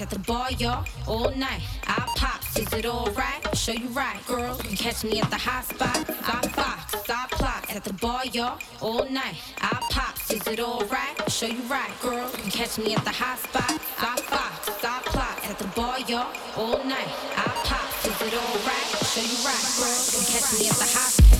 at the bar, y'all, all night. I pops, is it alright? Show you right, girl. You can catch me at the hot spot. I box, I plot at the bar, y'all, all night. I pops, is it alright? Show you right, girl. You can catch me at the hot spot. I box, I plot at the bar, y'all, all night. I pops, is it alright? Show you right, girl. You can catch me at the hot spot.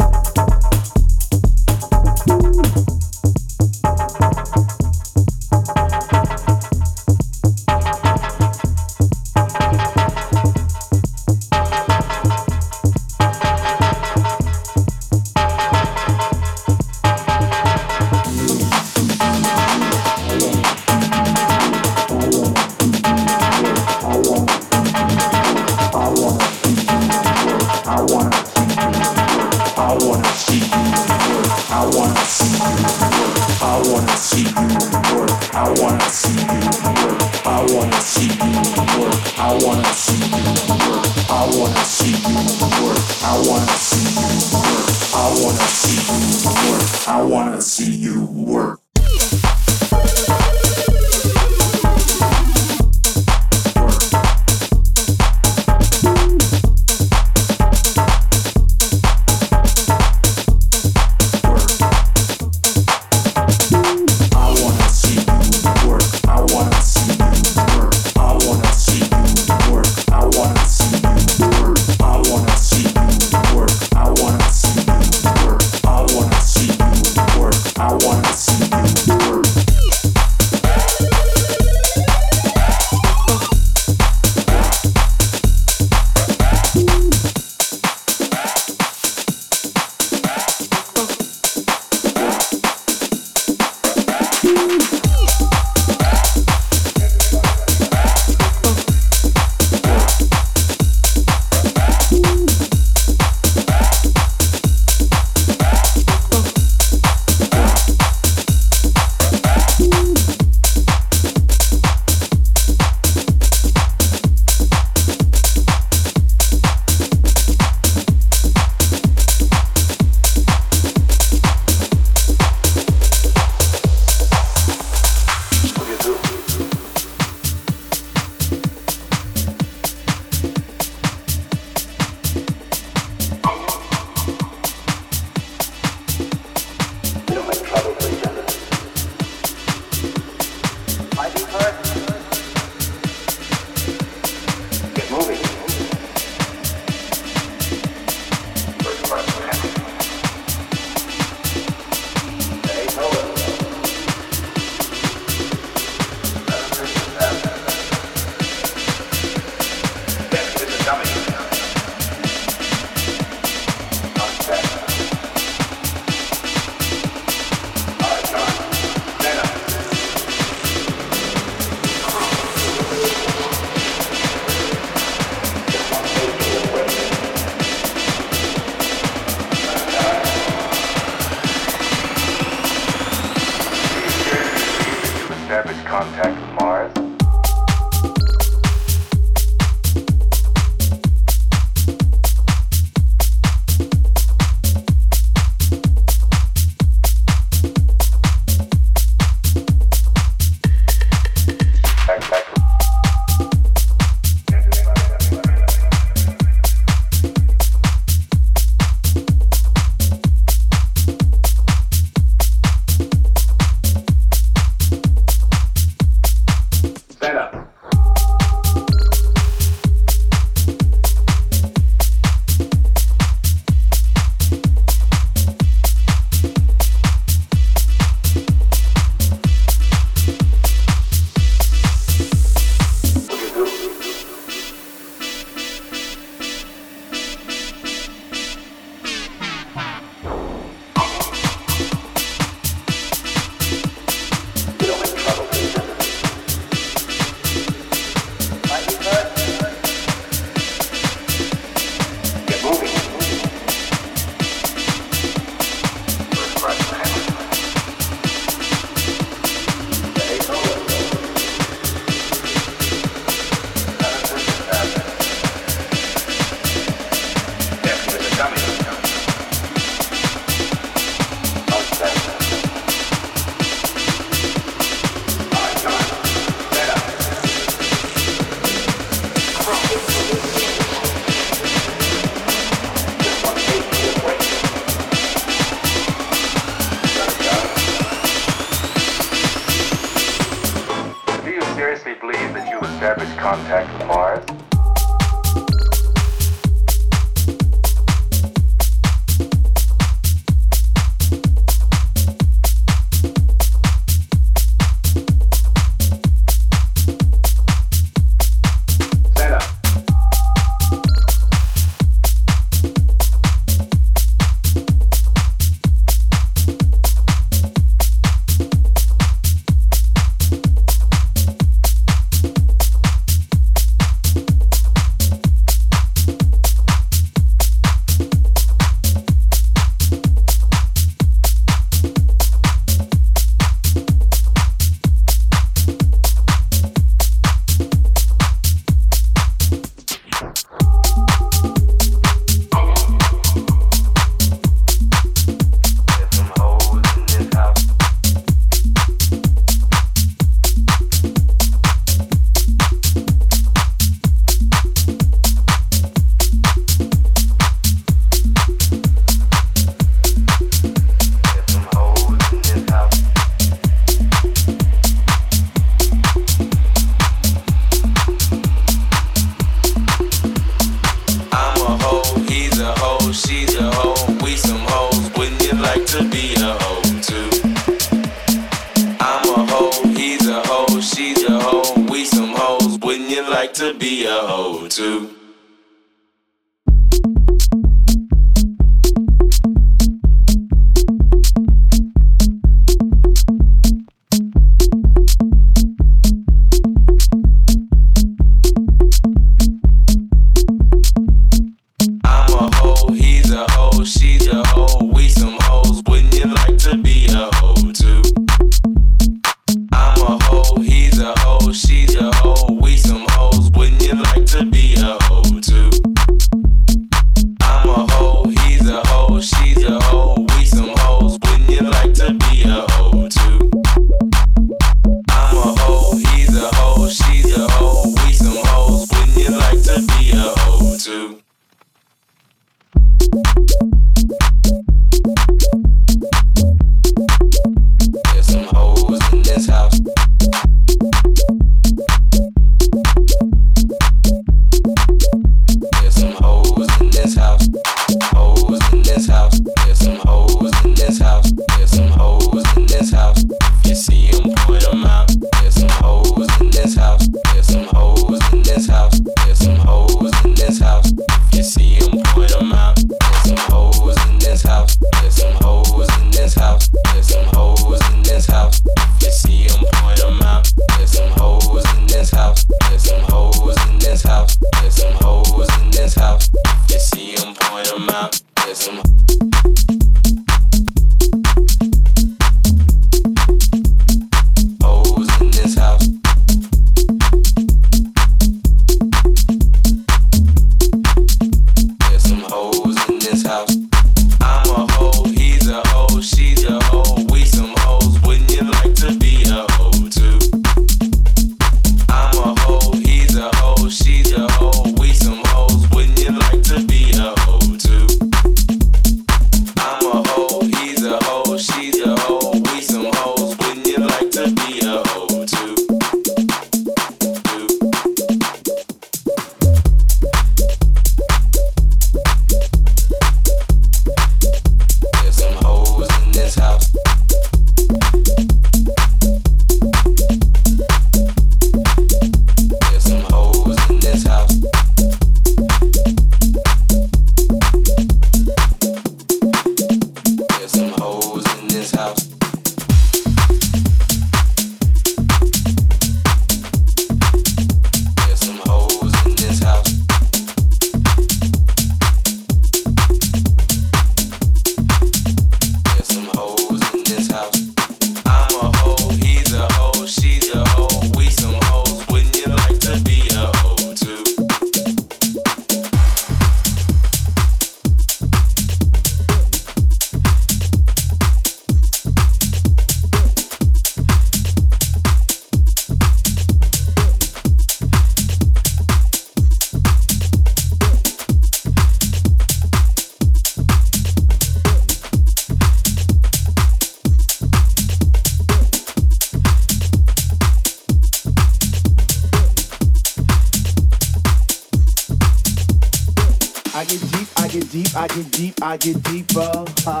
I get deeper.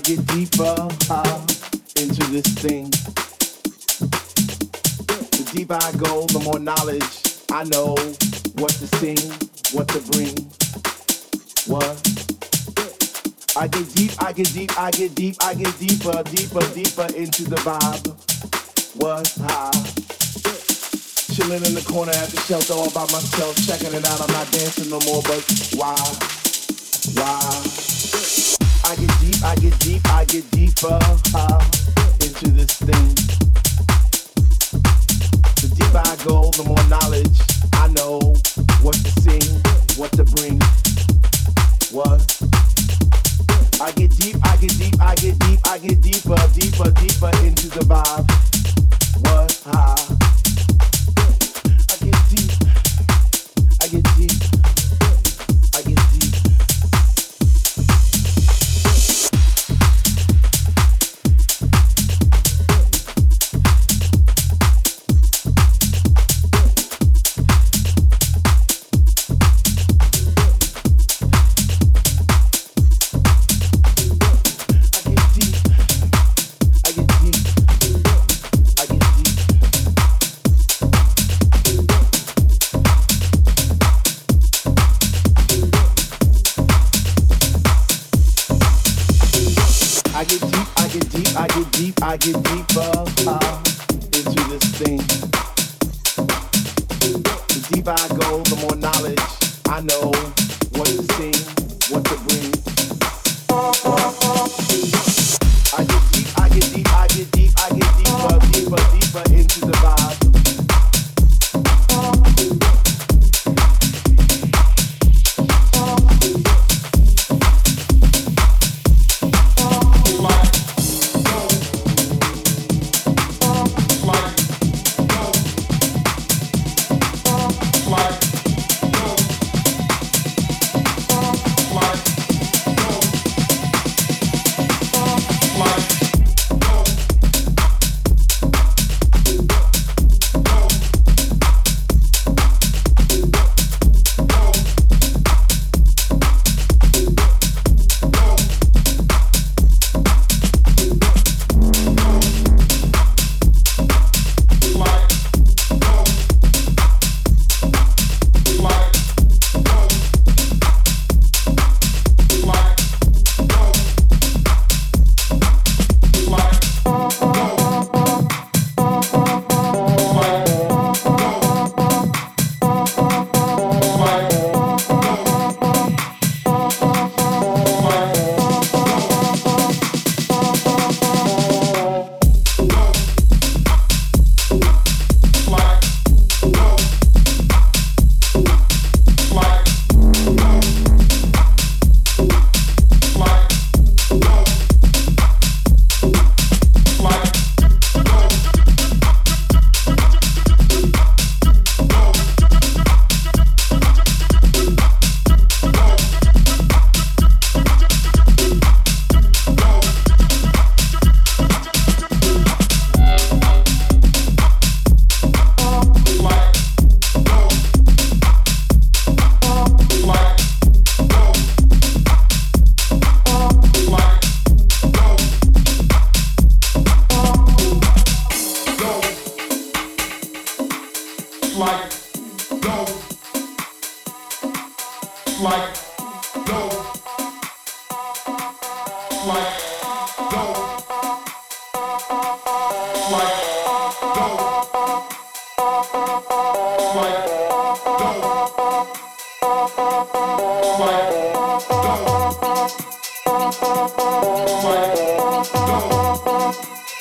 I get deeper into this thing, the deeper I go, the more knowledge I know what to sing, what to bring. What? I get deep, I get deep, I get deep, I get deeper, deeper, deeper into the vibe. What? How? Chilling in the corner at the shelter all by myself, checking it out. I'm not dancing no more, but why? Why?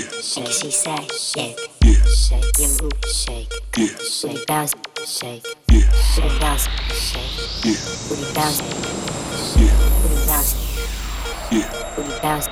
shake, she say, shake, shake your root, shake, shake. Bounce, shake, shake. Bounce, shake, booty bounce, booty bounce, booty bounce.